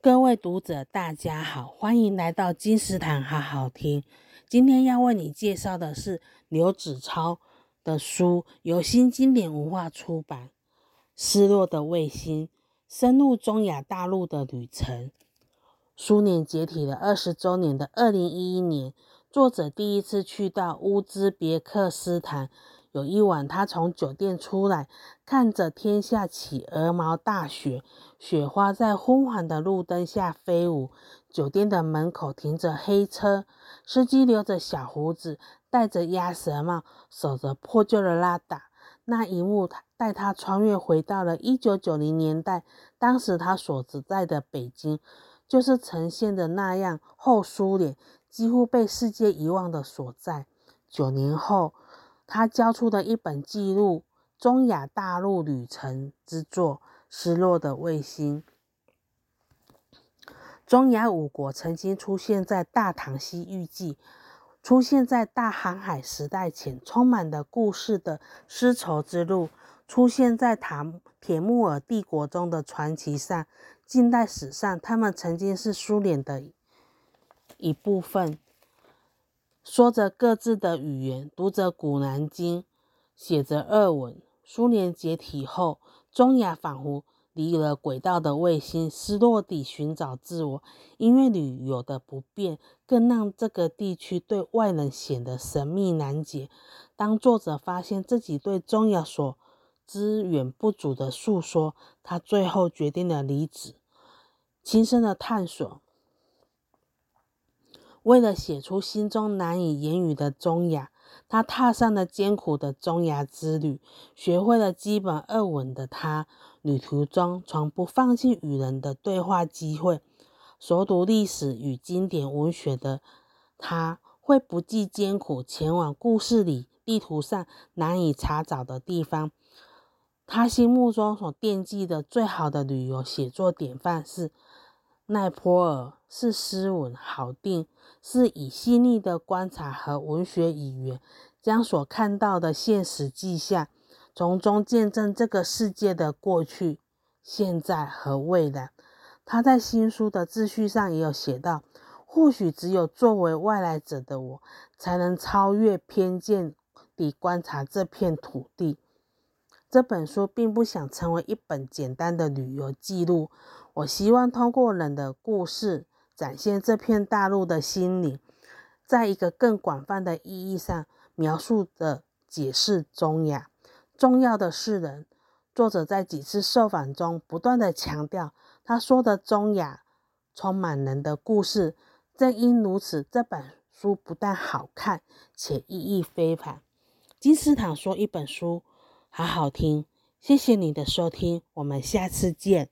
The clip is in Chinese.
各位读者，大家好，欢迎来到金石堂好好听。今天要为你介绍的是刘子超的书，由新经典文化出版，《失落的卫星：深入中亚大陆的旅程》。苏联解体的二十周年的二零一一年，作者第一次去到乌兹别克斯坦。有一晚，他从酒店出来，看着天下起鹅毛大雪，雪花在昏黄的路灯下飞舞。酒店的门口停着黑车，司机留着小胡子，戴着鸭舌帽，守着破旧的拉达。那一幕带他穿越回到了一九九零年代，当时他所在的北京，就是呈现的那样后苏联几乎被世界遗忘的所在。九年后。他交出的一本记录中亚大陆旅程之作《失落的卫星》。中亚五国曾经出现在《大唐西域记》，出现在大航海时代前，充满了故事的丝绸之路，出现在唐铁木尔帝国中的传奇上。近代史上，他们曾经是苏联的一部分。说着各自的语言，读着《古兰经》，写着俄文。苏联解体后，中亚仿佛离了轨道的卫星，失落地寻找自我。因为旅游的不便，更让这个地区对外人显得神秘难解。当作者发现自己对中亚所知远不足的诉说，他最后决定了离职，亲身的探索。为了写出心中难以言语的中亚，他踏上了艰苦的中亚之旅。学会了基本俄文的他，旅途中从不放弃与人的对话机会。熟读历史与经典文学的他，会不计艰苦前往故事里地图上难以查找的地方。他心目中所惦记的最好的旅游写作典范是。奈坡尔是斯文郝定，是以细腻的观察和文学语言，将所看到的现实记下，从中见证这个世界的过去、现在和未来。他在新书的自序上也有写到：或许只有作为外来者的我，才能超越偏见地观察这片土地。这本书并不想成为一本简单的旅游记录。我希望通过人的故事，展现这片大陆的心灵，在一个更广泛的意义上描述的解释中亚。重要的是人。作者在几次受访中不断的强调，他说的中亚充满人的故事。正因如此，这本书不但好看，且意义非凡。金斯坦说一本书好好听，谢谢你的收听，我们下次见。